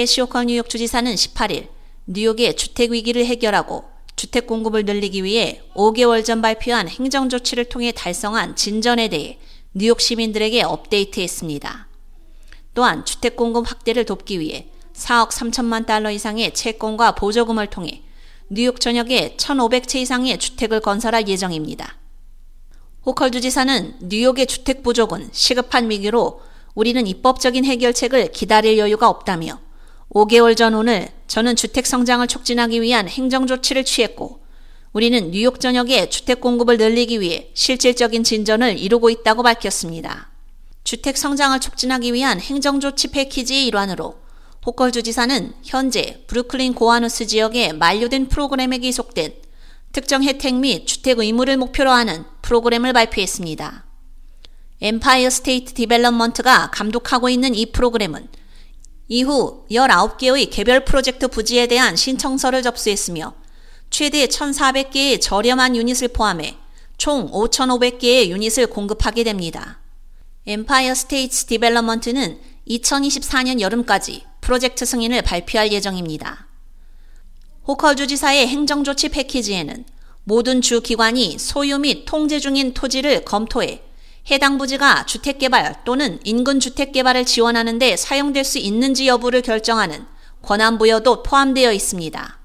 캐시 호컬 뉴욕 주지사는 18일 뉴욕의 주택 위기를 해결하고 주택 공급을 늘리기 위해 5개월 전 발표한 행정 조치를 통해 달성한 진전에 대해 뉴욕 시민들에게 업데이트했습니다. 또한 주택 공급 확대를 돕기 위해 4억 3천만 달러 이상의 채권과 보조금을 통해 뉴욕 전역에 1,500채 이상의 주택을 건설할 예정입니다. 호컬 주지사는 뉴욕의 주택 부족은 시급한 위기로 우리는 입법적인 해결책을 기다릴 여유가 없다며 5개월 전 오늘 저는 주택 성장을 촉진하기 위한 행정 조치를 취했고 우리는 뉴욕 전역에 주택 공급을 늘리기 위해 실질적인 진전을 이루고 있다고 밝혔습니다. 주택 성장을 촉진하기 위한 행정 조치 패키지의 일환으로 호컬 주지사는 현재 브루클린 고아누스 지역에 만료된 프로그램에 기속된 특정 혜택 및 주택 의무를 목표로 하는 프로그램을 발표했습니다. Empire State Development가 감독하고 있는 이 프로그램은 이후 19개의 개별 프로젝트 부지에 대한 신청서를 접수했으며 최대 1,400개의 저렴한 유닛을 포함해 총 5,500개의 유닛을 공급하게 됩니다. Empire State Development는 2024년 여름까지 프로젝트 승인을 발표할 예정입니다. 호컬 주지사의 행정조치 패키지에는 모든 주 기관이 소유 및 통제 중인 토지를 검토해 해당 부지가 주택개발 또는 인근 주택개발을 지원하는 데 사용될 수 있는지 여부를 결정하는 권한 부여도 포함되어 있습니다.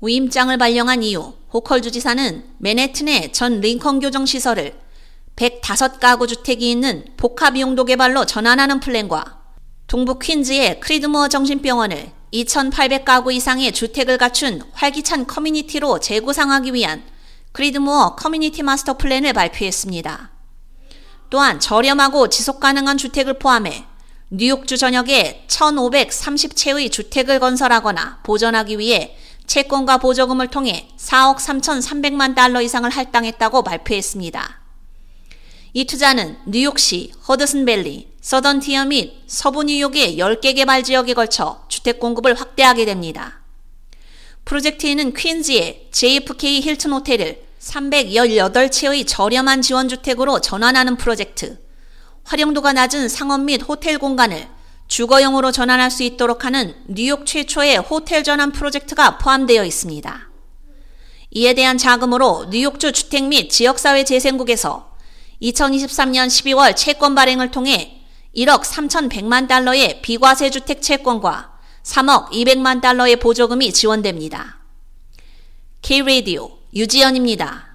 위임장을 발령한 이후 호컬 주지사는 맨해튼의 전 링컨 교정 시설을 105가구 주택이 있는 복합용도 개발로 전환하는 플랜과 동부 퀸즈의 크리드모어 정신병원을 2,800가구 이상의 주택을 갖춘 활기찬 커뮤니티로 재구상하기 위한 크리드모어 커뮤니티 마스터 플랜을 발표했습니다. 또한 저렴하고 지속 가능한 주택을 포함해 뉴욕주 전역에 1,530채의 주택을 건설하거나 보전하기 위해 채권과 보조금을 통해 4억 3,300만 달러 이상을 할당했다고 발표했습니다. 이 투자는 뉴욕시, 허드슨밸리, 서던티어 및 서부 뉴욕의 10개 개발 지역에 걸쳐 주택 공급을 확대하게 됩니다. 프로젝트에는 퀸즈의 JFK 힐튼 호텔을 318채의 저렴한 지원주택으로 전환하는 프로젝트, 활용도가 낮은 상업 및 호텔 공간을 주거용으로 전환할 수 있도록 하는 뉴욕 최초의 호텔 전환 프로젝트가 포함되어 있습니다. 이에 대한 자금으로 뉴욕주 주택 및 지역사회 재생국에서 2023년 12월 채권 발행을 통해 1억 3,100만 달러의 비과세 주택 채권과 3억 200만 달러의 보조금이 지원됩니다. K-Radio 유지연입니다.